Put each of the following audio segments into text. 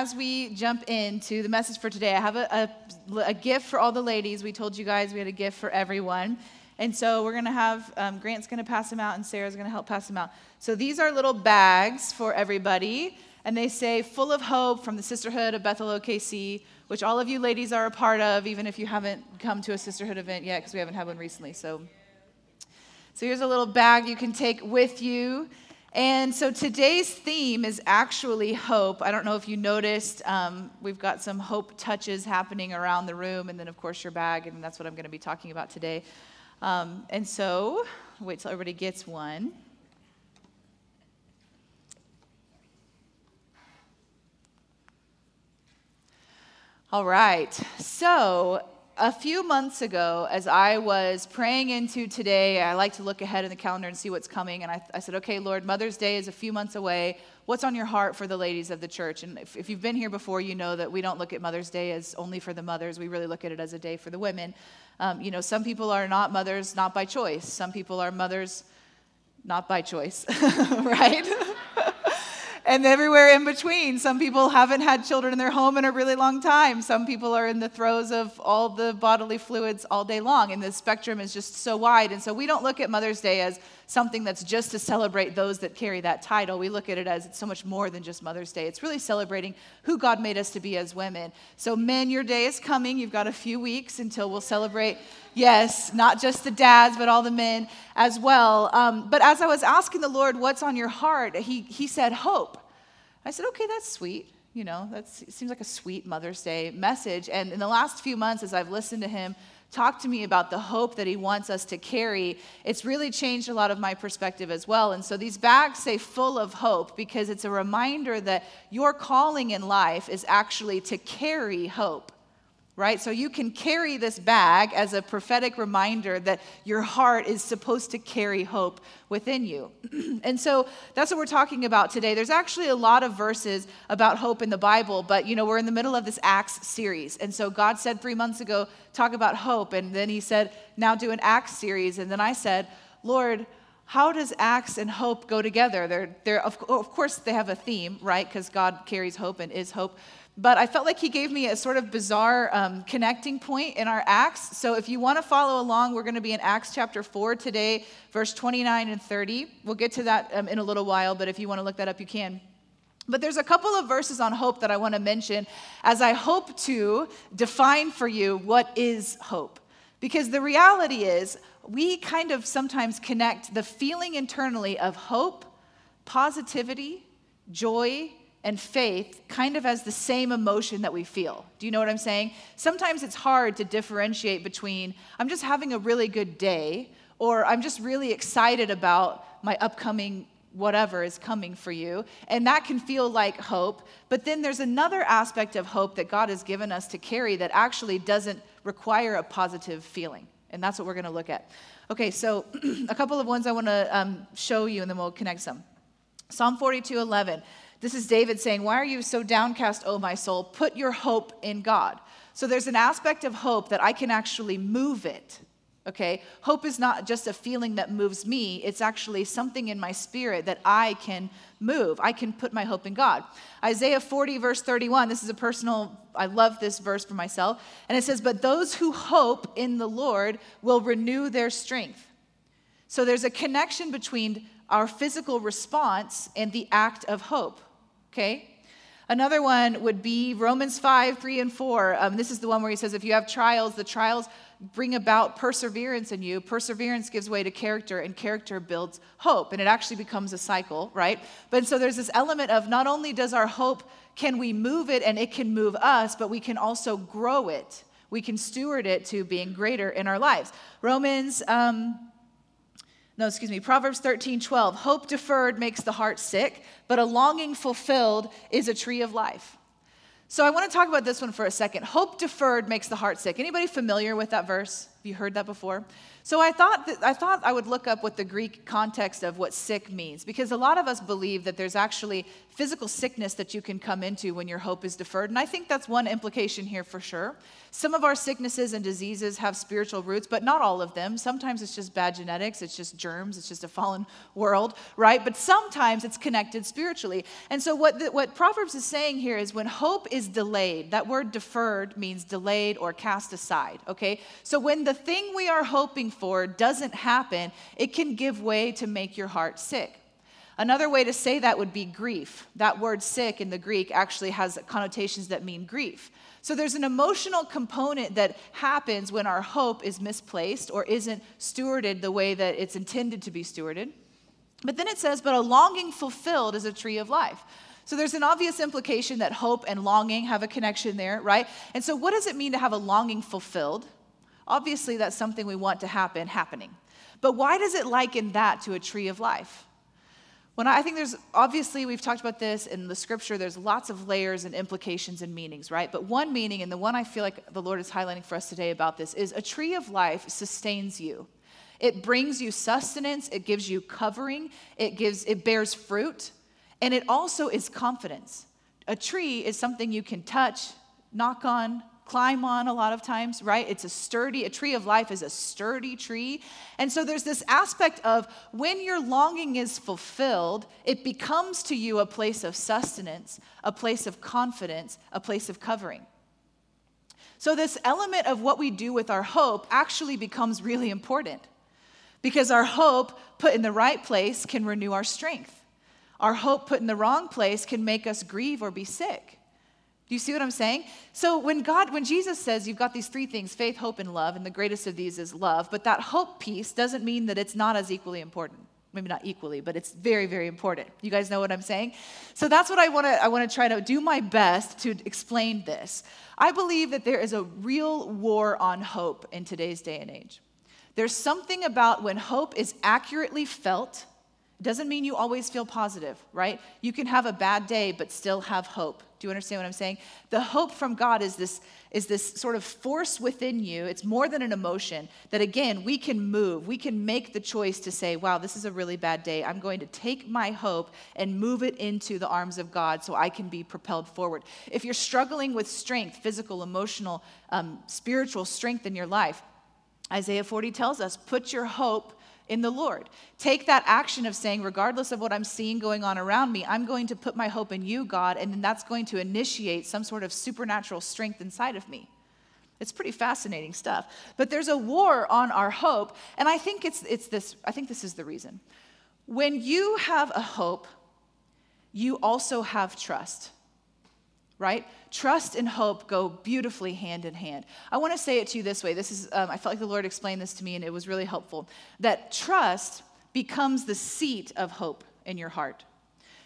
as we jump into the message for today, I have a, a, a, gift for all the ladies. We told you guys we had a gift for everyone. And so we're going to have, um, Grant's going to pass them out, and Sarah's going to help pass them out. So these are little bags for everybody, and they say, full of hope from the Sisterhood of Bethel OKC, which all of you ladies are a part of, even if you haven't come to a Sisterhood event yet, because we haven't had one recently. So, so here's a little bag you can take with you. And so today's theme is actually hope. I don't know if you noticed, um, we've got some hope touches happening around the room, and then, of course, your bag, and that's what I'm going to be talking about today. Um, and so, wait till everybody gets one. All right, so a few months ago, as I was praying into today, I like to look ahead in the calendar and see what's coming. And I, I, said, okay, Lord, Mother's Day is a few months away. What's on your heart for the ladies of the church? And if, if you've been here before, you know that we don't look at Mother's Day as only for the mothers. We really look at it as a day for the women. Um, you know, some people are not mothers not by choice, some people are mothers not by choice, right? and everywhere in between. Some people haven't had children in their home in a really long time. Some people are in the throes of all the bodily fluids all day long. And the spectrum is just so wide. And so we don't look at Mother's Day as something that's just to celebrate those that carry that title. We look at it as it's so much more than just Mother's Day. It's really celebrating who God made us to be as women. So, men, your day is coming. You've got a few weeks until we'll celebrate, yes, not just the dads, but all the men as well. Um, but as I was asking the Lord, what's on your heart? He, he said, hope. I said, okay, that's sweet. You know, that seems like a sweet Mother's Day message. And in the last few months, as I've listened to him talk to me about the hope that he wants us to carry, it's really changed a lot of my perspective as well. And so these bags say full of hope because it's a reminder that your calling in life is actually to carry hope right? So you can carry this bag as a prophetic reminder that your heart is supposed to carry hope within you. and so that's what we're talking about today. There's actually a lot of verses about hope in the Bible, but you know, we're in the middle of this Acts series. And so God said 3 months ago, talk about hope, and then he said, now do an Acts series, and then I said, Lord, how does acts and hope go together? They're, they're, of, of course, they have a theme, right? Because God carries hope and is hope but I felt like he gave me a sort of bizarre um, connecting point in our Acts. So if you want to follow along, we're going to be in Acts chapter 4 today, verse 29 and 30. We'll get to that um, in a little while, but if you want to look that up, you can. But there's a couple of verses on hope that I want to mention as I hope to define for you what is hope. Because the reality is, we kind of sometimes connect the feeling internally of hope, positivity, joy, and faith kind of as the same emotion that we feel. Do you know what I'm saying? Sometimes it's hard to differentiate between I'm just having a really good day or I'm just really excited about my upcoming whatever is coming for you. And that can feel like hope. But then there's another aspect of hope that God has given us to carry that actually doesn't require a positive feeling. And that's what we're going to look at. Okay, so a couple of ones I want to um, show you and then we'll connect some. Psalm 42 11. This is David saying, Why are you so downcast, O my soul? Put your hope in God. So there's an aspect of hope that I can actually move it. Okay? Hope is not just a feeling that moves me, it's actually something in my spirit that I can move. I can put my hope in God. Isaiah 40, verse 31, this is a personal, I love this verse for myself. And it says, But those who hope in the Lord will renew their strength. So there's a connection between our physical response and the act of hope okay? Another one would be Romans 5, 3, and 4. Um, this is the one where he says, if you have trials, the trials bring about perseverance in you. Perseverance gives way to character, and character builds hope. And it actually becomes a cycle, right? But so there's this element of not only does our hope, can we move it and it can move us, but we can also grow it. We can steward it to being greater in our lives. Romans um, no, excuse me, Proverbs 13, 12. Hope deferred makes the heart sick, but a longing fulfilled is a tree of life. So I want to talk about this one for a second. Hope deferred makes the heart sick. Anybody familiar with that verse? Have you heard that before? So I thought that, I thought I would look up what the Greek context of what sick means because a lot of us believe that there's actually physical sickness that you can come into when your hope is deferred and I think that's one implication here for sure. Some of our sicknesses and diseases have spiritual roots, but not all of them. Sometimes it's just bad genetics, it's just germs, it's just a fallen world, right? But sometimes it's connected spiritually. And so what the, what Proverbs is saying here is when hope is delayed, that word deferred means delayed or cast aside, okay? So when the thing we are hoping for doesn't happen, it can give way to make your heart sick. Another way to say that would be grief. That word sick in the Greek actually has connotations that mean grief. So there's an emotional component that happens when our hope is misplaced or isn't stewarded the way that it's intended to be stewarded. But then it says, but a longing fulfilled is a tree of life. So there's an obvious implication that hope and longing have a connection there, right? And so what does it mean to have a longing fulfilled? Obviously, that's something we want to happen happening. But why does it liken that to a tree of life? When I, I think there's obviously we've talked about this in the scripture, there's lots of layers and implications and meanings, right? But one meaning, and the one I feel like the Lord is highlighting for us today about this, is a tree of life sustains you. It brings you sustenance, it gives you covering, it gives it bears fruit, and it also is confidence. A tree is something you can touch, knock on, climb on a lot of times, right? It's a sturdy, a tree of life is a sturdy tree. And so there's this aspect of when your longing is fulfilled, it becomes to you a place of sustenance, a place of confidence, a place of covering. So, this element of what we do with our hope actually becomes really important because our hope put in the right place can renew our strength. Our hope put in the wrong place can make us grieve or be sick. Do you see what I'm saying? So when God, when Jesus says you've got these three things, faith, hope, and love, and the greatest of these is love, but that hope piece doesn't mean that it's not as equally important. Maybe not equally, but it's very, very important. You guys know what I'm saying? So that's what I want to I want to try to do my best to explain this. I believe that there is a real war on hope in today's day and age. There's something about when hope is accurately felt, it doesn't mean you always feel positive, right? You can have a bad day but still have hope. Do you understand what I'm saying? The hope from God is this, is this sort of force within you. It's more than an emotion that, again, we can move. We can make the choice to say, wow, this is a really bad day. I'm going to take my hope and move it into the arms of God so I can be propelled forward. If you're struggling with strength, physical, emotional, um, spiritual strength in your life, Isaiah 40 tells us, put your hope in the Lord. Take that action of saying, regardless of what I'm seeing going on around me, I'm going to put my hope in you, God, and then that's going to initiate some sort of supernatural strength inside of me. It's pretty fascinating stuff. But there's a war on our hope, and I think it's, it's this, I think this is the reason. When you have a hope, you also have trust right? Trust and hope go beautifully hand in hand. I want to say it to you this way. This is, um, I felt like the Lord explained this to me, and it was really helpful. That trust becomes the seat of hope in your heart.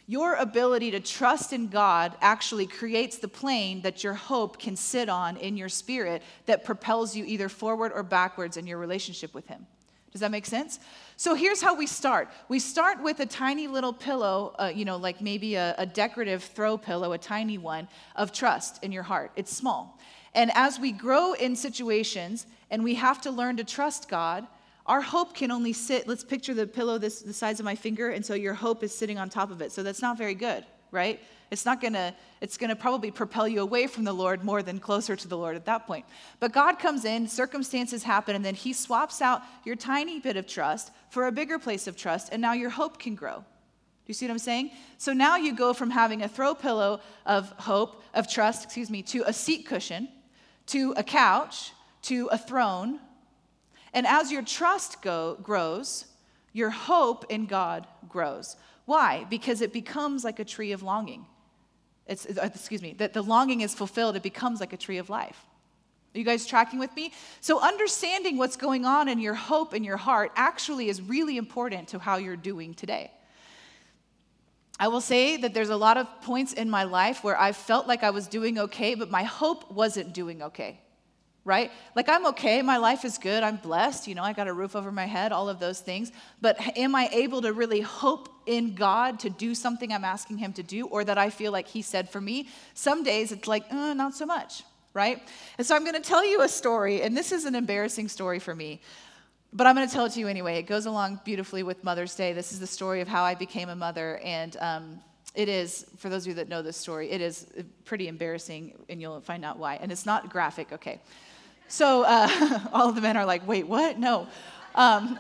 Your ability to trust in God actually creates the plane that your hope can sit on in your spirit that propels you either forward or backwards in your relationship with Him. Does that make sense? So here's how we start. We start with a tiny little pillow, uh, you know, like maybe a, a decorative throw pillow, a tiny one of trust in your heart. It's small. And as we grow in situations and we have to learn to trust God, our hope can only sit. Let's picture the pillow this the size of my finger, and so your hope is sitting on top of it. So that's not very good, right? It's not gonna, it's gonna probably propel you away from the Lord more than closer to the Lord at that point. But God comes in, circumstances happen, and then He swaps out your tiny bit of trust for a bigger place of trust, and now your hope can grow. Do you see what I'm saying? So now you go from having a throw pillow of hope, of trust, excuse me, to a seat cushion, to a couch, to a throne. And as your trust go, grows, your hope in God grows. Why? Because it becomes like a tree of longing. It's, uh, excuse me, that the longing is fulfilled, it becomes like a tree of life. Are you guys tracking with me? So, understanding what's going on in your hope in your heart actually is really important to how you're doing today. I will say that there's a lot of points in my life where I felt like I was doing okay, but my hope wasn't doing okay right? Like I'm okay, my life is good, I'm blessed, you know, I got a roof over my head, all of those things. But am I able to really hope in God to do something I'm asking Him to do or that I feel like He said for me? Some days it's like, uh, not so much. right? And so I'm going to tell you a story, and this is an embarrassing story for me, but I'm going to tell it to you anyway. It goes along beautifully with Mother's Day. This is the story of how I became a mother, and um, it is, for those of you that know this story, it is pretty embarrassing, and you'll find out why. And it's not graphic, okay? So uh, all of the men are like, wait, what? No. Um,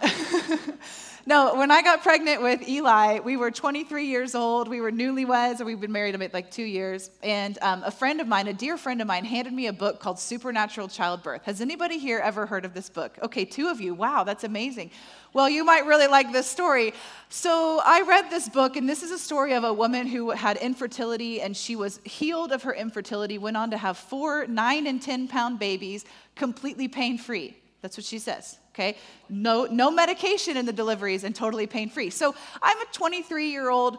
no, when I got pregnant with Eli, we were 23 years old. We were newlyweds, and we've been married about like two years. And um, a friend of mine, a dear friend of mine, handed me a book called Supernatural Childbirth. Has anybody here ever heard of this book? Okay, two of you. Wow, that's amazing. Well, you might really like this story. So I read this book, and this is a story of a woman who had infertility, and she was healed of her infertility, went on to have four nine and 10 pound babies completely pain free. That's what she says okay? No, no medication in the deliveries and totally pain free. So I'm a 23 year old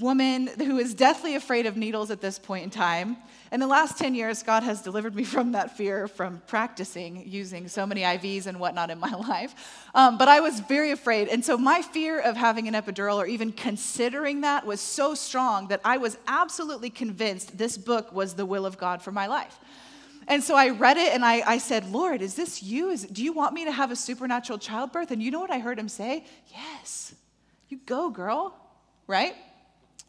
woman who is deathly afraid of needles at this point in time. In the last 10 years, God has delivered me from that fear from practicing using so many IVs and whatnot in my life. Um, but I was very afraid. And so my fear of having an epidural or even considering that was so strong that I was absolutely convinced this book was the will of God for my life. And so I read it and I, I said, Lord, is this you? Is, do you want me to have a supernatural childbirth? And you know what I heard him say? Yes. You go, girl. Right?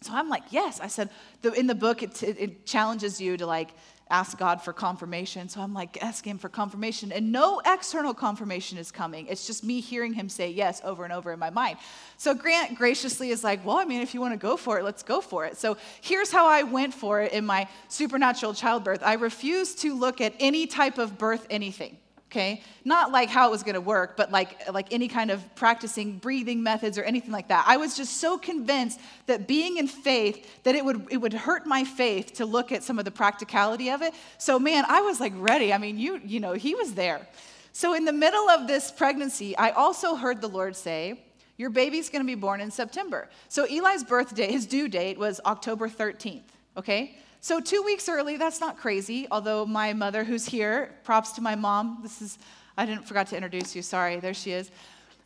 So I'm like, yes. I said, the, in the book, it, it, it challenges you to like ask God for confirmation. So I'm like asking him for confirmation, and no external confirmation is coming. It's just me hearing him say yes over and over in my mind. So Grant graciously is like, Well, I mean, if you want to go for it, let's go for it. So here's how I went for it in my supernatural childbirth I refused to look at any type of birth anything okay? Not like how it was going to work but like like any kind of practicing breathing methods or anything like that. I was just so convinced that being in faith that it would it would hurt my faith to look at some of the practicality of it. So man i was like ready. I mean you you know he was there. So in the middle of this pregnancy i also heard the lord say your baby's going to be born in september. So eli's birthday his due date was october 13th okay so, two weeks early, that's not crazy, although my mother, who's here, props to my mom. This is, I didn't forgot to introduce you, sorry, there she is.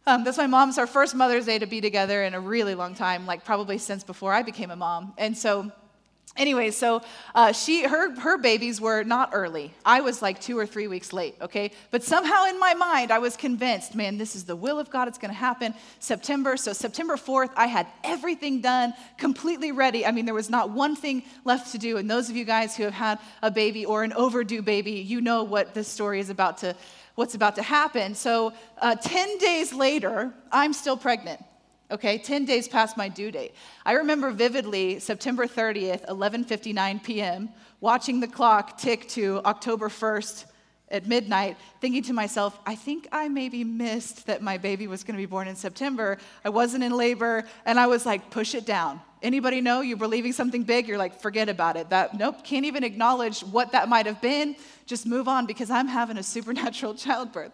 Um, that's my mom's, our first Mother's Day to be together in a really long time, like probably since before I became a mom. And so, Anyway, so uh, she, her, her babies were not early. I was like two or three weeks late, okay? But somehow in my mind, I was convinced, man, this is the will of God. It's going to happen September. So September 4th, I had everything done, completely ready. I mean, there was not one thing left to do. And those of you guys who have had a baby or an overdue baby, you know what this story is about to, what's about to happen. So uh, 10 days later, I'm still pregnant okay 10 days past my due date. I remember vividly september 30th 11.59 p.m watching the clock tick to october 1st at midnight thinking to myself i think i maybe missed that my baby was going to be born in september. I wasn't in labor and i was like push it down. Anybody know? You're believing something big you're like forget about it. That nope can't even acknowledge what that might have been. Just move on because i'm having a supernatural childbirth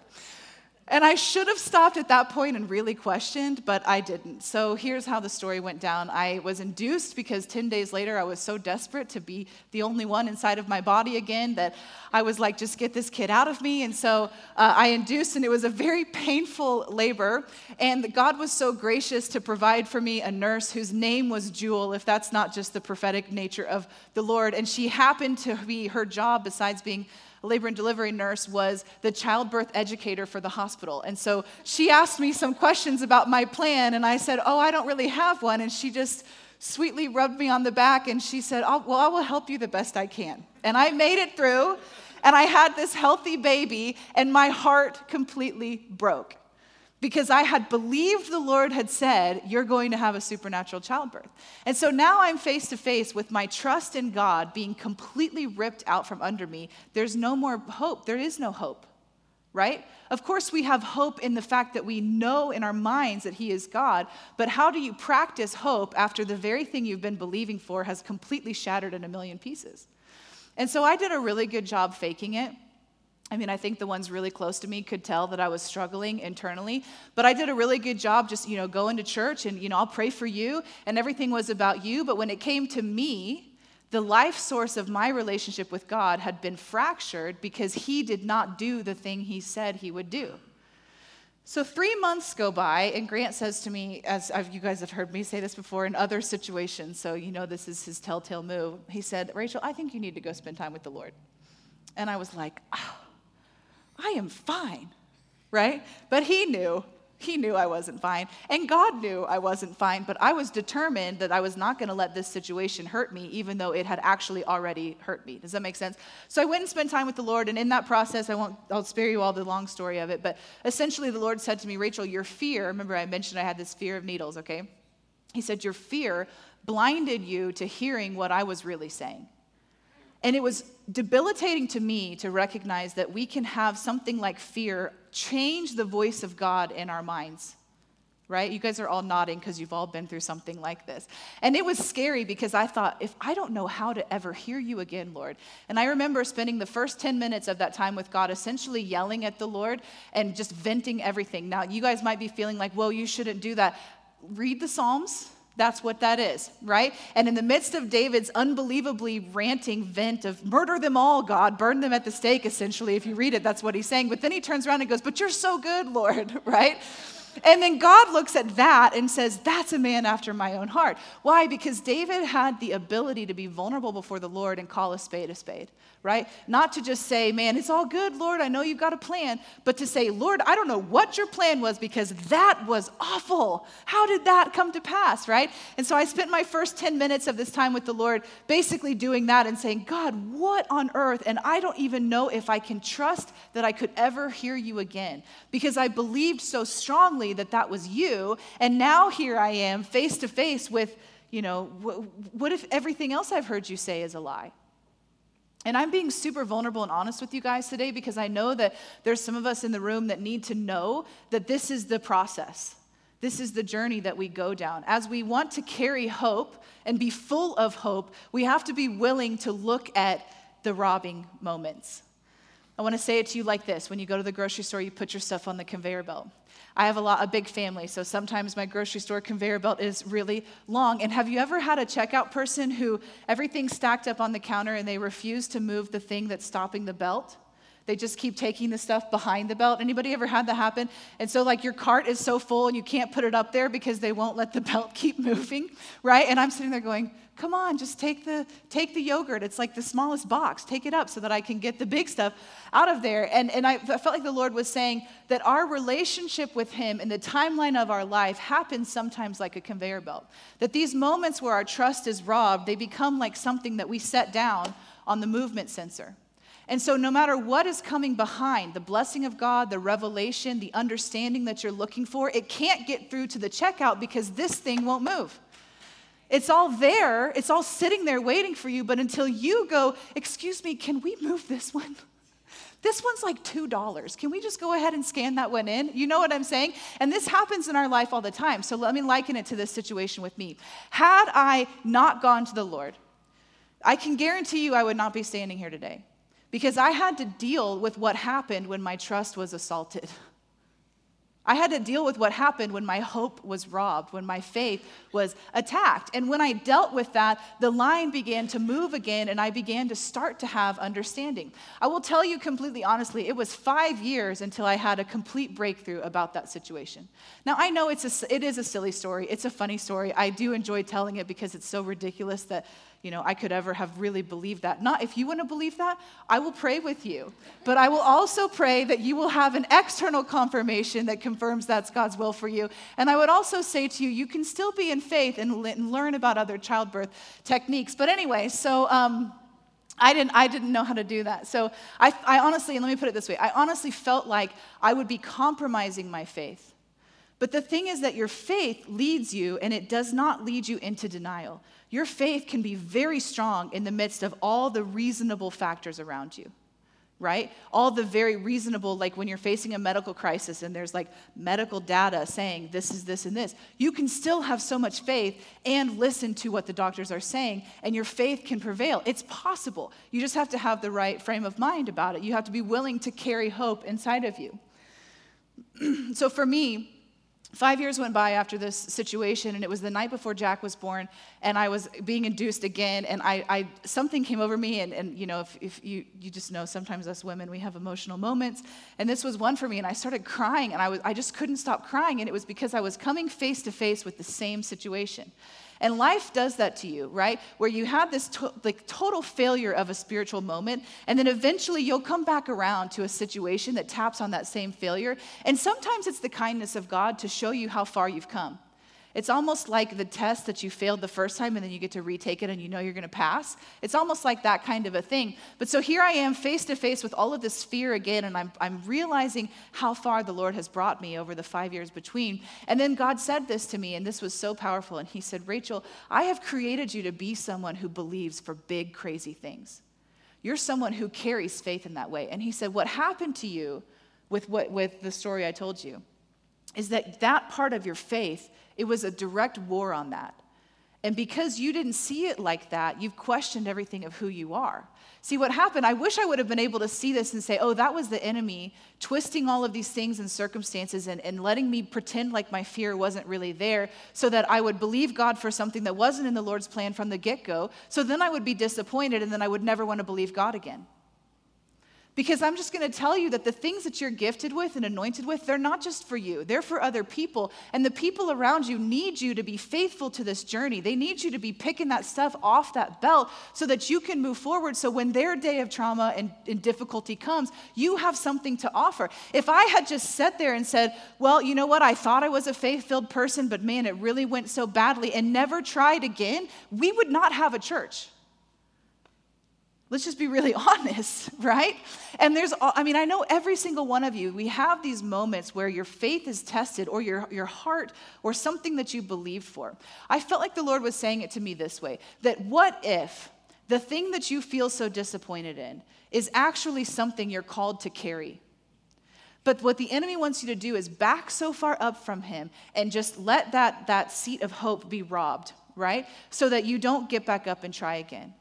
and I should have stopped at that point and really questioned, but I didn't. So here's how the story went down. I was induced because 10 days later I was so desperate to be the only one inside of my body again that I was like, just get this kid out of me. And so uh, I induced, and it was a very painful labor. And God was so gracious to provide for me a nurse whose name was Jewel, if that's not just the prophetic nature of the Lord. And she happened to be her job, besides being labor and delivery nurse was the childbirth educator for the hospital. And so she asked me some questions about my plan, and I said, Oh, I don't really have one. And she just sweetly rubbed me on the back and she said, oh, Well, I will help you the best I can. And I made it through, and I had this healthy baby, and my heart completely broke because I had believed the Lord had said, You're going to have a supernatural childbirth. And so now I'm face to face with my trust in God being completely ripped out from under me. There's no more hope. There is no hope, right? Of course, we have hope in the fact that we know in our minds that He is God, but how do you practice hope after the very thing you've been believing for has completely shattered in a million pieces? And so I did a really good job faking it. I mean, I think the ones really close to me could tell that I was struggling internally, but I did a really good job just, you know, going to church and, you know, I'll pray for you and everything was about you. But when it came to me, the life source of my relationship with God had been fractured because He did not do the thing He said He would do. So three months go by, and Grant says to me, as I've, you guys have heard me say this before in other situations, so you know this is his telltale move. He said, Rachel, I think you need to go spend time with the Lord. And I was like, oh, I am fine, right? But he knew. He knew I wasn't fine. And God knew I wasn't fine, but I was determined that I was not going to let this situation hurt me, even though it had actually already hurt me. Does that make sense? So I went and spent time with the Lord, and in that process, I won't, I'll spare you all the long story of it, but essentially the Lord said to me, Rachel, your fear, remember I mentioned I had this fear of needles, okay? He said, Your fear blinded you to hearing what I was really saying. And it was debilitating to me to recognize that we can have something like fear change the voice of God in our minds. Right? You guys are all nodding because you've all been through something like this. And it was scary because I thought, if I don't know how to ever hear you again, Lord. And I remember spending the first 10 minutes of that time with God essentially yelling at the Lord and just venting everything. Now, you guys might be feeling like, well, you shouldn't do that. Read the Psalms that's what that is, right? And in the midst of David's unbelievably ranting vent of murder them all, God, burn them at the stake, essentially, if you read it, that's what he's saying. But then he turns around and goes, But you're so good, Lord, right? And then God looks at that and says, That's a man after my own heart. Why? Because David had the ability to be vulnerable before the Lord and call a spade a spade, right? Not to just say, Man, it's all good, Lord, I know you've got a plan, but to say, Lord, I don't know what your plan was because that was awful. How did that come to pass, right? And so I spent my first 10 minutes of this time with the Lord basically doing that and saying, God, what on earth? And I don't even know if I can trust that I could ever hear you again because I believed so strongly that that was you. And now here I am face to face with, you know, what if everything else I've heard you say is a lie? And I'm being super vulnerable and honest with you guys today because I know that there's some of us in the room that need to know that this is the process. This is the journey that we go down. As we want to carry hope and be full of hope, we have to be willing to look at the robbing moments. I want to say it to you like this when you go to the grocery store, you put your stuff on the conveyor belt. I have a lot a big family, so sometimes my grocery store conveyor belt is really long. And have you ever had a checkout person who everything's stacked up on the counter and they refuse to move the thing that's stopping the belt? They just keep taking the stuff behind the belt. Anybody ever had that happen? And so like your cart is so full and you can't put it up there because they won't let the belt keep moving, right? And I'm sitting there going, come on, just take the take the yogurt. It's like the smallest box. Take it up so that I can get the big stuff out of there. And, and I, I felt like the Lord was saying that our relationship with Him in the timeline of our life happens sometimes like a conveyor belt. That these moments where our trust is robbed, they become like something that we set down on the movement sensor. And so, no matter what is coming behind the blessing of God, the revelation, the understanding that you're looking for, it can't get through to the checkout because this thing won't move. It's all there, it's all sitting there waiting for you, but until you go, Excuse me, can we move this one? This one's like $2. Can we just go ahead and scan that one in? You know what I'm saying? And this happens in our life all the time. So let me liken it to this situation with me. Had I not gone to the Lord, I can guarantee you I would not be standing here today because I had to deal with what happened when my trust was assaulted. I had to deal with what happened when my hope was robbed, when my faith was attacked. And when I dealt with that, the line began to move again, and I began to start to have understanding. I will tell you completely honestly, it was five years until I had a complete breakthrough about that situation. Now, I know it's a, it is a silly story, it's a funny story. I do enjoy telling it because it's so ridiculous that you know, I could ever have really believed that. Not if you want to believe that, I will pray with you. But I will also pray that you will have an external confirmation that confirms that's God's will for you. And I would also say to you, you can still be in faith and, learn about other childbirth techniques. But anyway, so. Um, I didn't, I didn't know how to do that. So I, I honestly, and let me put it this way I honestly felt like I would be compromising my faith. But the thing is that your faith leads you, and it does not lead you into denial. Your faith can be very strong in the midst of all the reasonable factors around you, right? All the very reasonable, like when you're facing a medical crisis and there's like medical data saying this is this and this, you can still have so much faith and listen to what the doctors are saying, and your faith can prevail. It's possible. You just have to have the right frame of mind about it. You have to be willing to carry hope inside of you. so for me, Five years went by after this situation, and it was the night before Jack was born, and I was being induced again, and I, I something came over me, and, and you know, if, if you, you just know, sometimes us women, we have emotional moments, and this was one for me, and I started crying, and I, was, I just couldn't stop crying, and it was because I was coming face to face with the same situation. And life does that to you, right? Where you have this to- like total failure of a spiritual moment, and then eventually you'll come back around to a situation that taps on that same failure. And sometimes it's the kindness of God to show you how far you've come. It's almost like the test that you failed the first time and then you get to retake it and you know you're going to pass. It's almost like that kind of a thing. But so here I am face to face with all of this fear again, and I'm, I'm realizing how far the Lord has brought me over the five years between. And then God said this to me, and this was so powerful. And He said, Rachel, I have created you to be someone who believes for big, crazy things. You're someone who carries faith in that way. And He said, What happened to you with, what, with the story I told you is that that part of your faith it was a direct war on that. And because you didn't see it like that, you've questioned everything of who you are. See what happened? I wish I would have been able to see this and say, oh, that was the enemy twisting all of these things and circumstances and, and letting me pretend like my fear wasn't really there so that I would believe God for something that wasn't in the Lord's plan from the get go. So then I would be disappointed and then I would never want to believe God again. Because I'm just going to tell you that the things that you're gifted with and anointed with, they're not just for you, they're for other people. And the people around you need you to be faithful to this journey. They need you to be picking that stuff off that belt so that you can move forward. So when their day of trauma and, and difficulty comes, you have something to offer. If I had just sat there and said, Well, you know what? I thought I was a faith filled person, but man, it really went so badly and never tried again, we would not have a church. Let's just be really honest, right? And there's, I mean, I know every single one of you, we have these moments where your faith is tested or your, your heart or something that you believed for. I felt like the Lord was saying it to me this way that what if the thing that you feel so disappointed in is actually something you're called to carry? But what the enemy wants you to do is back so far up from him and just let that, that seat of hope be robbed, right? So that you don't get back up and try again.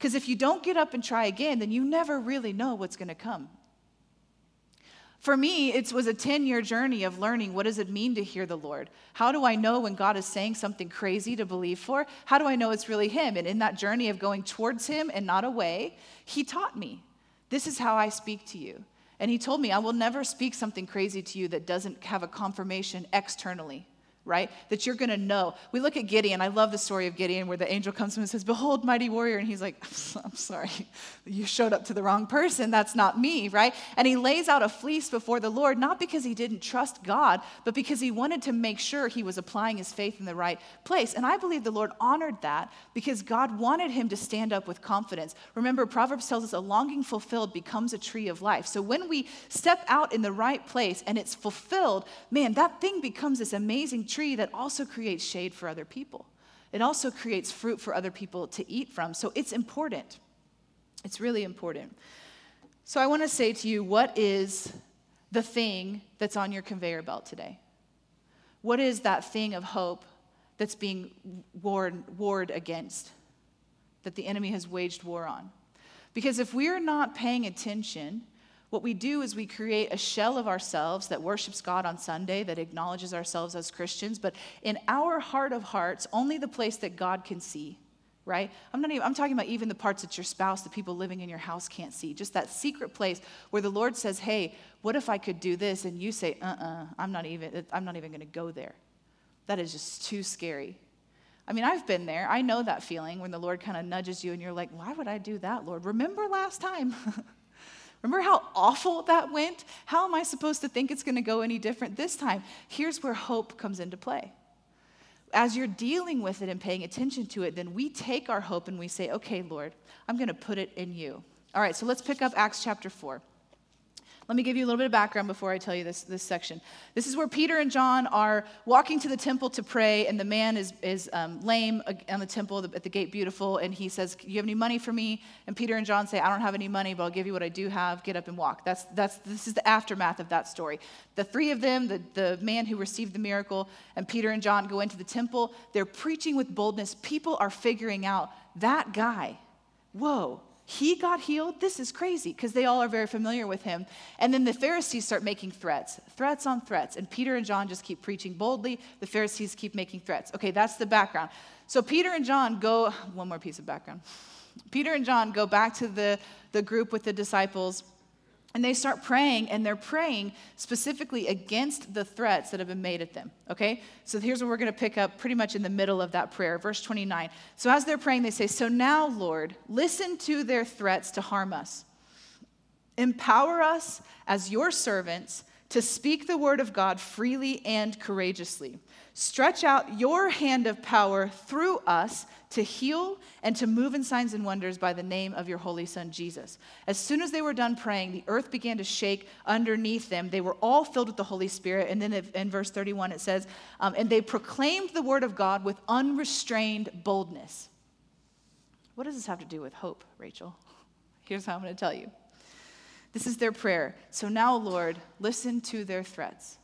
Because if you don't get up and try again, then you never really know what's going to come. For me, it was a 10 year journey of learning what does it mean to hear the Lord? How do I know when God is saying something crazy to believe for? How do I know it's really Him? And in that journey of going towards Him and not away, He taught me this is how I speak to you. And He told me, I will never speak something crazy to you that doesn't have a confirmation externally right? That you're going to know. We look at Gideon. I love the story of Gideon where the angel comes to him and says, Behold, mighty warrior. And he's like, I'm sorry, you showed up to the wrong person. That's not me, right? And he lays out a fleece before the Lord, not because he didn't trust God, but because he wanted to make sure he was applying his faith in the right place. And I believe the Lord honored that because God wanted him to stand up with confidence. Remember, Proverbs tells us a longing fulfilled becomes a tree of life. So when we step out in the right place and it's fulfilled, man, that thing becomes this amazing tree that also creates shade for other people. It also creates fruit for other people to eat from. So it's important. It's really important. So I want to say to you what is the thing that's on your conveyor belt today? What is that thing of hope that's being warred, warred against, that the enemy has waged war on? Because if we're not paying attention, what we do is we create a shell of ourselves that worships God on Sunday, that acknowledges ourselves as Christians, but in our heart of hearts, only the place that God can see, right? I'm not even, I'm talking about even the parts that your spouse, the people living in your house can't see. Just that secret place where the Lord says, Hey, what if I could do this? And you say, uh-uh, I'm not even, I'm not even gonna go there. That is just too scary. I mean, I've been there. I know that feeling when the Lord kind of nudges you and you're like, why would I do that, Lord? Remember last time? Remember how awful that went? How am I supposed to think it's going to go any different this time? Here's where hope comes into play. As you're dealing with it and paying attention to it, then we take our hope and we say, okay, Lord, I'm going to put it in you. All right, so let's pick up Acts chapter 4. Let me give you a little bit of background before I tell you this, this section. This is where Peter and John are walking to the temple to pray, and the man is, is um, lame on the temple at the gate beautiful, and he says, You have any money for me? And Peter and John say, I don't have any money, but I'll give you what I do have. Get up and walk. That's, that's, this is the aftermath of that story. The three of them, the, the man who received the miracle, and Peter and John go into the temple. They're preaching with boldness. People are figuring out that guy, whoa, he got healed? This is crazy because they all are very familiar with him. And then the Pharisees start making threats, threats on threats. And Peter and John just keep preaching boldly. The Pharisees keep making threats. Okay, that's the background. So Peter and John go, one more piece of background. Peter and John go back to the, the group with the disciples and they start praying, and they're praying specifically against the threats that have been made at them. Okay? So here's what we're going to pick up pretty much in the middle of that prayer, verse 29. So as they're praying, they say, So now, Lord, listen to their threats to harm us. Empower us as your servants to speak the word of God freely and courageously. Stretch out your hand of power through us to heal and to move in signs and wonders by the name of your holy son Jesus. As soon as they were done praying, the earth began to shake underneath them. They were all filled with the Holy Spirit. And then in verse 31, it says, um, And they proclaimed the word of God with unrestrained boldness. What does this have to do with hope, Rachel? Here's how I'm going to tell you. This is their prayer. So now, Lord, listen to their threats.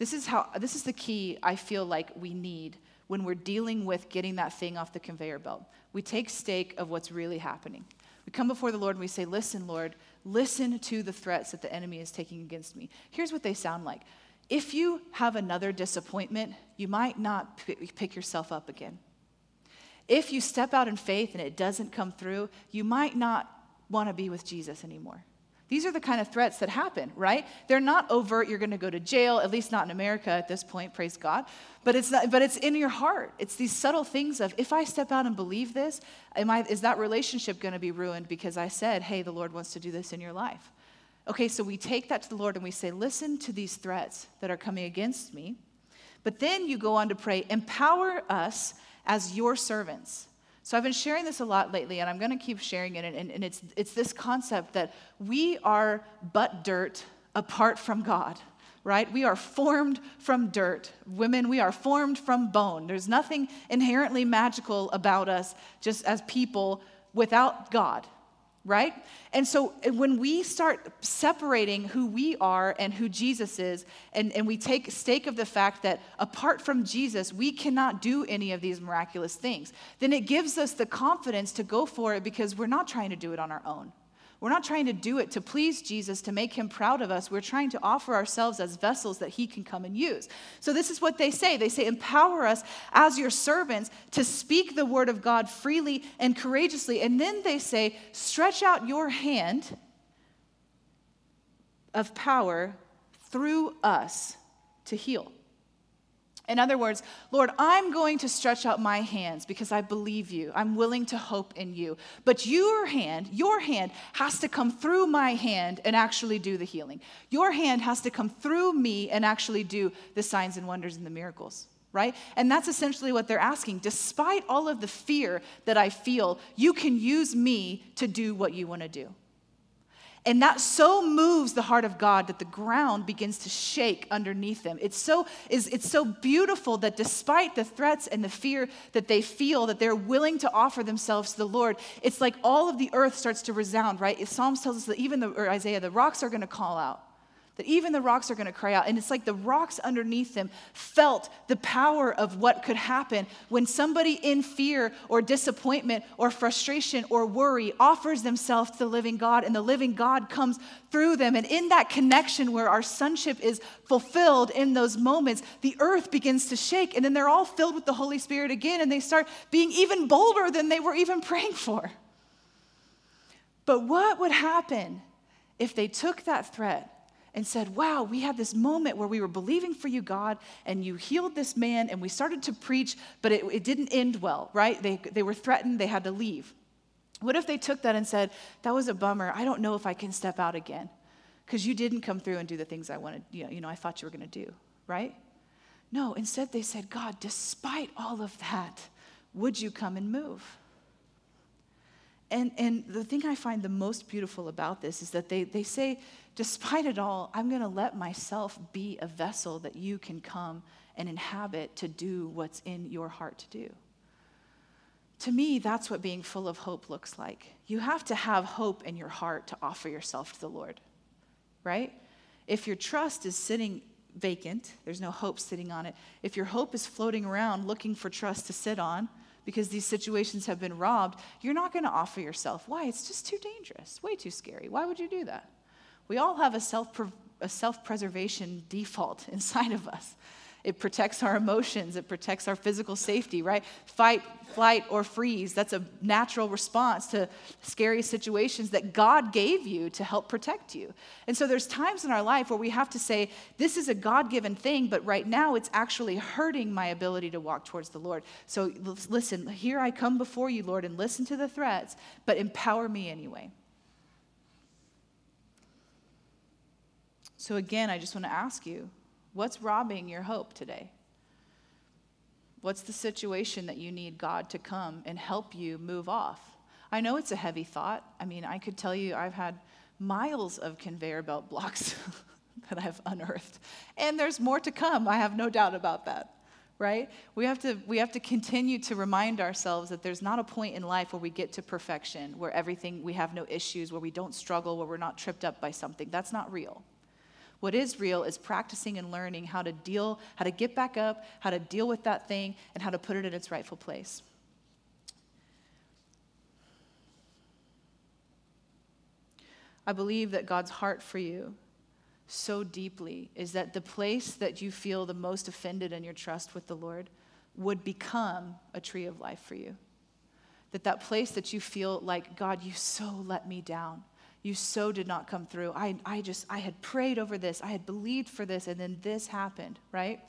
This is how this is the key I feel like we need when we're dealing with getting that thing off the conveyor belt. We take stake of what's really happening. We come before the Lord and we say, Listen, Lord, listen to the threats that the enemy is taking against me. Here's what they sound like. If you have another disappointment, you might not p- pick yourself up again. If you step out in faith and it doesn't come through, you might not want to be with Jesus anymore. These are the kind of threats that happen, right? They're not overt, you're going to go to jail, at least not in America at this point, praise God. But it's, not, but it's in your heart. It's these subtle things of if I step out and believe this, am I, is that relationship going to be ruined because I said, hey, the Lord wants to do this in your life? Okay, so we take that to the Lord and we say, listen to these threats that are coming against me. But then you go on to pray, empower us as your servants. So I've been sharing this a lot lately, and I'm going to keep sharing it. And, and it's, it's this concept that we are but dirt apart from God right? We are formed from dirt. Women, we are formed from bone. There's nothing inherently magical about us just as people without God right? And so when we start separating who we are and who Jesus is, and, and we take stake of the fact that apart from Jesus, we cannot do any of these miraculous things, then it gives us the confidence to go for it because we're not trying to do it on our own. We're not trying to do it to please Jesus, to make him proud of us. We're trying to offer ourselves as vessels that he can come and use. So, this is what they say they say, Empower us as your servants to speak the word of God freely and courageously. And then they say, Stretch out your hand of power through us to heal. In other words, Lord, I'm going to stretch out my hands because I believe you. I'm willing to hope in you. But your hand, your hand has to come through my hand and actually do the healing. Your hand has to come through me and actually do the signs and wonders and the miracles right? And that's essentially what they're asking. Despite all of the fear that I feel, you can use me to do what you want to do. And that so moves the heart of God that the ground begins to shake underneath them. It's so, is, it's so beautiful that despite the threats and the fear that they feel, that they're willing to offer themselves to the Lord, it's like all of the earth starts to resound, right? Psalms tells us that even the, or Isaiah, the rocks are going to call out that even the rocks are going to cry out. And it's like the rocks underneath them felt the power of what could happen when somebody in fear or disappointment or frustration or worry offers themselves to the living God, and the living God comes through them. And in that connection where our sonship is fulfilled in those moments, the earth begins to shake, and then they're all filled with the Holy Spirit again, and they start being even bolder than they were even praying for. But what would happen if they took that threat? And said, Wow, we had this moment where we were believing for you, God, and you healed this man, and we started to preach, but it, it, didn't end well, right? They, they were threatened, they had to leave. What if they took that and said, That was a bummer. I don't know if I can step out again because you didn't come through and do the things I wanted, you know, you know I thought you were going to do, right? No, instead they said, God, despite all of that, would you come and move? And, and the thing I find the most beautiful about this is that they, they say, despite it all, I'm going to let myself be a vessel that you can come and inhabit to do what's in your heart to do. To me, that's what being full of hope looks like. You have to have hope in your heart to offer yourself to the Lord, right? If your trust is sitting vacant, there's no hope sitting on it. If your hope is floating around looking for trust to sit on, because these situations have been robbed, you're not going to offer yourself. Why? It's just too dangerous, way too scary. Why would you do that? We all have a self a self preservation default inside of us. It protects our emotions. It protects our physical safety, right? Fight, flight, or freeze. That's a natural response to scary situations that God gave you to help protect you. And so there's times in our life where we have to say, this is a God given thing, but right now it's actually hurting my ability to walk towards the Lord. So listen, here I come before you, Lord, and listen to the threats, but empower me anyway. So again, I just want to ask you What's robbing your hope today? What's the situation that you need God to come and help you move off? I know it's a heavy thought. I mean, I could tell you I've had miles of conveyor belt blocks that I've unearthed. And there's more to come. I have no doubt about that. Right? We have to we have to continue to remind ourselves that there's not a point in life where we get to perfection, where everything we have no issues, where we don't struggle, where we're not tripped up by something. That's not real. What is real is practicing and learning how to deal, how to get back up, how to deal with that thing, and how to put it in its rightful place. I believe that God's heart for you so deeply is that the place that you feel the most offended in your trust with the Lord would become a tree of life for you. That that place that you feel like, God, you so let me down you so did not come through. I, I just, I had prayed over this, I had believed for this, and then this happened, right?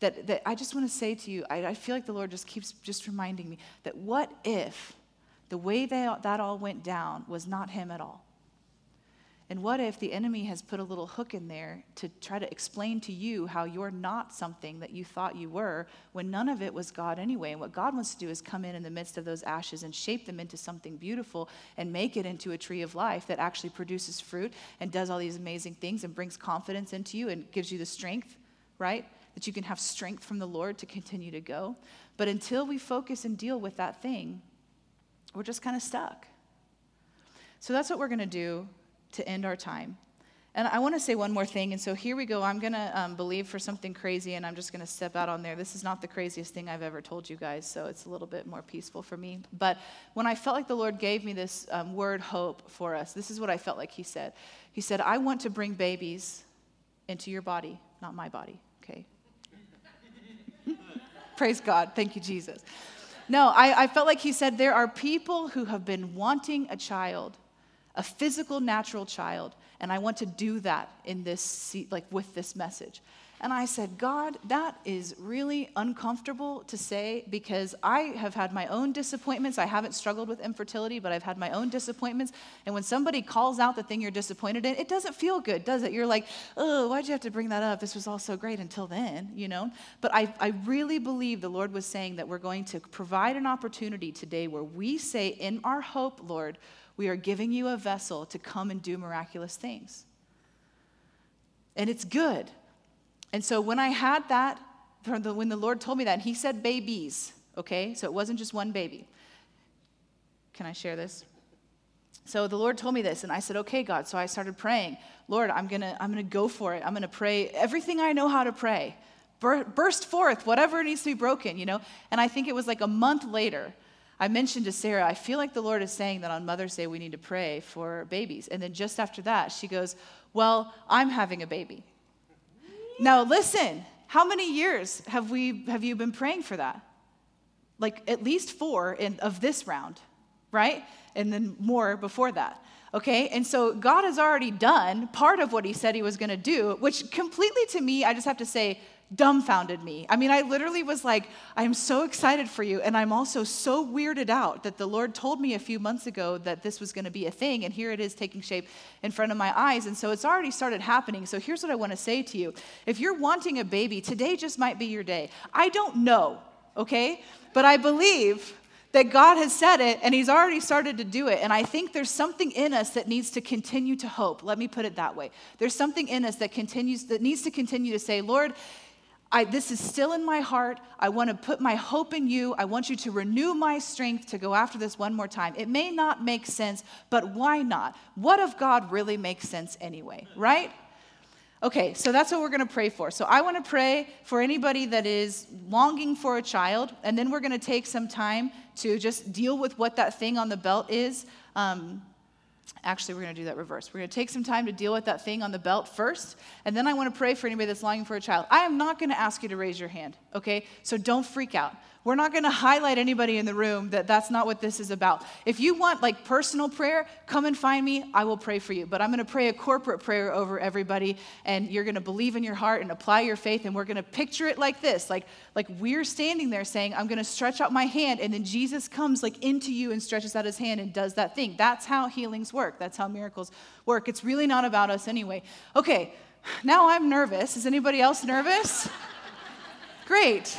That, that I just want to say to you, I, I feel like the Lord just keeps just reminding me that what if the way they, that all went down was not Him at all? And what if the enemy has put a little hook in there to try to explain to you how you're not something that you thought you were when none of it was God anyway? And what God wants to do is come in in the midst of those ashes and shape them into something beautiful and make it into a tree of life that actually produces fruit and does all these amazing things and brings confidence into you and gives you the strength, right? That you can have strength from the Lord to continue to go. But until we focus and deal with that thing, we're just kind of stuck. So that's what we're going to do to end our time. And I want to say one more thing. And so here we go. I'm going to um, believe for something crazy, and I'm just going to step out on there. This is not the craziest thing I've ever told you guys, so it's a little bit more peaceful for me. But when I felt like the Lord gave me this um, word hope for us, this is what I felt like He said. He said, I want to bring babies into your body, not my body, okay? Praise God. Thank you, Jesus. No, I, I felt like He said, there are people who have been wanting a child a physical, natural child, and I want to do that in this, like with this message. And I said, God, that is really uncomfortable to say because I have had my own disappointments. I haven't struggled with infertility, but I've had my own disappointments. And when somebody calls out the thing you're disappointed in, it doesn't feel good, does it? You're like, oh, why'd you have to bring that up? This was all so great until then, you know? But I, I really believe the Lord was saying that we're going to provide an opportunity today where we say, in our hope, Lord, we are giving you a vessel to come and do miraculous things. And it's good. And so when I had that, when the Lord told me that, He said babies, okay? So it wasn't just one baby. Can I share this? So the Lord told me this, and I said, okay, God. So I started praying, Lord, I'm gonna, I'm gonna go for it. I'm gonna pray everything I know how to pray. Burst forth, whatever needs to be broken, you know? And I think it was like a month later, I mentioned to Sarah, I feel like the Lord is saying that on Mother's Day we need to pray for babies. And then just after that, she goes, Well, I'm having a baby. Now, listen, how many years have, we, have you been praying for that? Like at least four in, of this round, right? And then more before that. Okay, and so God has already done part of what He said He was gonna do, which completely to me, I just have to say, dumbfounded me. I mean, I literally was like, I am so excited for you. And I'm also so weirded out that the Lord told me a few months ago that this was going to be a thing. And here it is taking shape in front of my eyes. And so it's already started happening. So here's what I want to say to you if you're wanting a baby, today just might be your day. I don't know, okay? But I believe that God has said it and He's already started to do it. And I think there's something in us that needs to continue to hope. Let me put it that way. There's something in us that continues that needs to continue to say, Lord, I, this is still in my heart. I want to put my hope in you. I want you to renew my strength to go after this one more time. It may not make sense, but why not? What if God really makes sense anyway, right? Okay, so that's what we're going to pray for. So I want to pray for anybody that is longing for a child, and then we're going to take some time to just deal with what that thing on the belt is. Um, Actually, we're going to do that reverse. We're going to take some time to deal with that thing on the belt first, and then I want to pray for anybody that's longing for a child. I am not going to ask you to raise your hand, okay? So don't freak out. We're not going to highlight anybody in the room that that's not what this is about. If you want like personal prayer, come and find me. I will pray for you. But I'm going to pray a corporate prayer over everybody and you're going to believe in your heart and apply your faith and we're going to picture it like this. Like like we're standing there saying, "I'm going to stretch out my hand." And then Jesus comes like into you and stretches out his hand and does that thing. That's how healings work. That's how miracles work. It's really not about us anyway. Okay. Now I'm nervous. Is anybody else nervous? Great.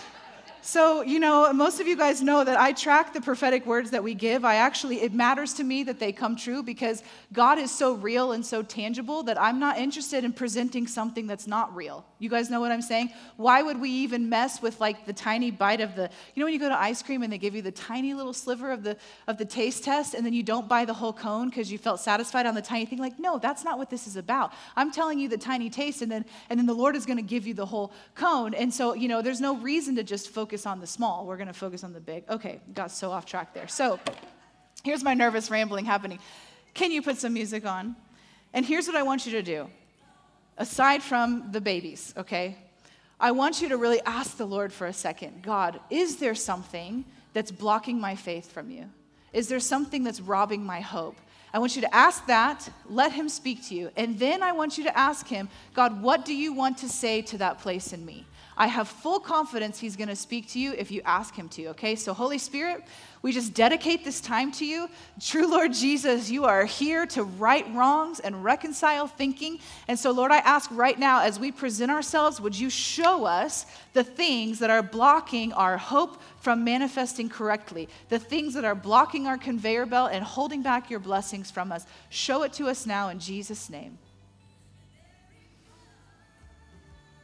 So, you know, most of you guys know that I track the prophetic words that we give. I actually, it matters to me that they come true because God is so real and so tangible that I'm not interested in presenting something that's not real. You guys know what I'm saying? Why would we even mess with like the tiny bite of the, you know, when you go to ice cream and they give you the tiny little sliver of the, of the taste test and then you don't buy the whole cone because you felt satisfied on the tiny thing? Like, no, that's not what this is about. I'm telling you the tiny taste and then, and then the Lord is going to give you the whole cone. And so, you know, there's no reason to just focus focus on the small. We're going to focus on the big. Okay, got so off track there. So here's my nervous rambling happening. Can you put some music on? And here's what I want you to do. Aside from the babies, okay? I want you to really ask the Lord for a second God, is there something that's blocking my faith from you? Is there something that's robbing my hope? I want you to ask that, let Him speak to you. And then I want you to ask Him, God, what do you want to say to that place in me? I have full confidence He's going to speak to you if you ask Him to, okay? So, Holy Spirit, we just dedicate this time to you. True Lord Jesus, you are here to right wrongs and reconcile thinking. And so, Lord, I ask right now as we present ourselves, would you show us the things that are blocking our hope from manifesting correctly, the things that are blocking our conveyor belt and holding back your blessings from us? Show it to us now in Jesus' name.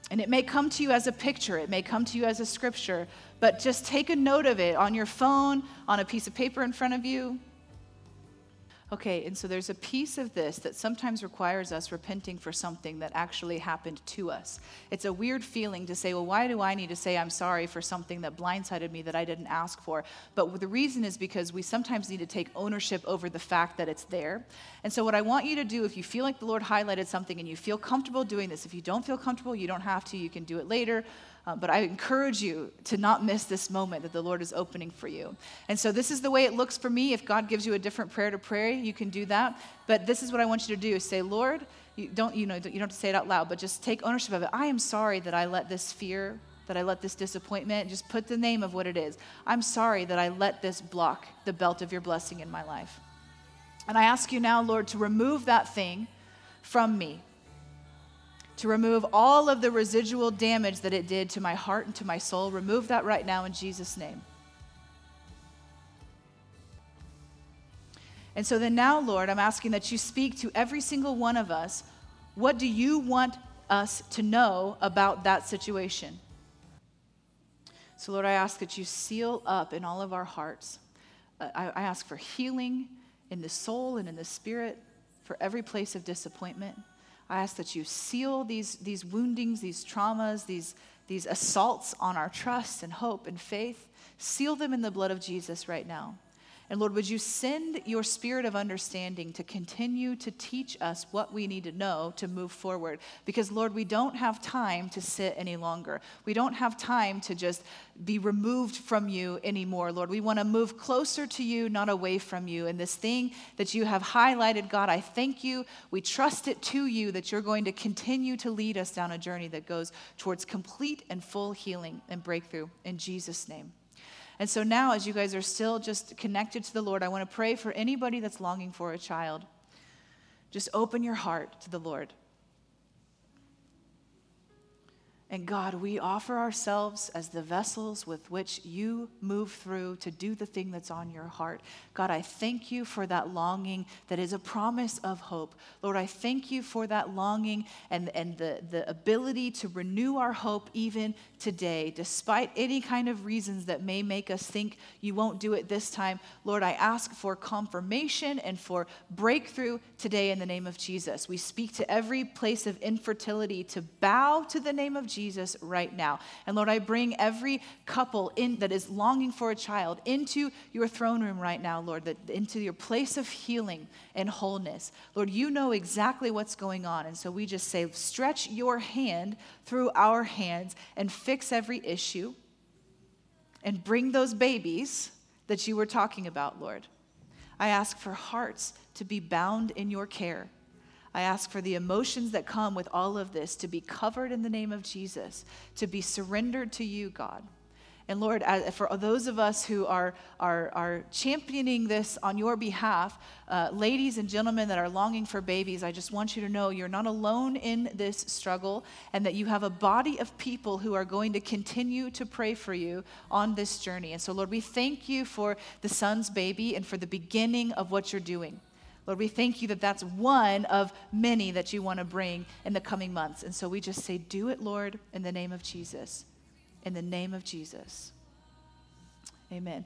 And it may come to you as a picture, it may come to you as a scripture, but just take a note of it on your phone, on a piece of paper in front of you. Okay, and so there's a piece of this that sometimes requires us repenting for something that actually happened to us. It's a weird feeling to say, well, why do I need to say I'm sorry for something that blindsided me that I didn't ask for? But the reason is because we sometimes need to take ownership over the fact that it's there. And so, what I want you to do, if you feel like the Lord highlighted something and you feel comfortable doing this, if you don't feel comfortable, you don't have to, you can do it later. Uh, but I encourage you to not miss this moment that the Lord is opening for you. And so this is the way it looks for me. If God gives you a different prayer to pray, you can do that. But this is what I want you to do: say, Lord, you don't you know you don't have to say it out loud, but just take ownership of it. I am sorry that I let this fear, that I let this disappointment, just put the name of what it is. I'm sorry that I let this block the belt of your blessing in my life. And I ask you now, Lord, to remove that thing from me to remove all of the residual damage that it did to my heart and to my soul. Remove that right now in Jesus' name. And so then now, Lord, I'm asking that you speak to every single one of us. What do you want us to know about that situation? So, Lord, I ask that you seal up in all of our hearts. I ask for healing in the soul and in the spirit for every place of disappointment. I ask that you seal these, these woundings, these traumas, these, these assaults on our trust and hope and faith. Seal them in the blood of Jesus right now. And Lord, would you send your spirit of understanding to continue to teach us what we need to know to move forward? Because, Lord, we don't have time to sit any longer. We don't have time to just be removed from you anymore, Lord. We want to move closer to you, not away from you. And this thing that you have highlighted, God, I thank you. We trust it to you that you're going to continue to lead us down a journey that goes towards complete and full healing and breakthrough. In Jesus' name. And so now, as you guys are still just connected to the Lord, I want to pray for anybody that's longing for a child. Just open your heart to the Lord. And God, we offer ourselves as the vessels with which you move through to do the thing that's on your heart. God, I thank you for that longing that is a promise of hope. Lord, I thank you for that longing and, and the, the ability to renew our hope even today, despite any kind of reasons that may make us think you won't do it this time. Lord, I ask for confirmation and for breakthrough today in the name of Jesus. We speak to every place of infertility to bow to the name of Jesus Jesus right now. And Lord, I bring every couple in that is longing for a child into your throne room right now, Lord, that into your place of healing and wholeness. Lord, you know exactly what's going on. And so we just say, stretch your hand through our hands and fix every issue and bring those babies that you were talking about, Lord. I ask for hearts to be bound in your care. I ask for the emotions that come with all of this to be covered in the name of Jesus, to be surrendered to you, God. And Lord, for those of us who are, are, are championing this on your behalf, uh, ladies and gentlemen that are longing for babies, I just want you to know you're not alone in this struggle and that you have a body of people who are going to continue to pray for you on this journey. And so, Lord, we thank you for the son's baby and for the beginning of what you're doing. Lord, we thank you that that's one of many that you want to bring in the coming months. And so we just say, Do it, Lord, in the name of Jesus in the name of Jesus. Amen.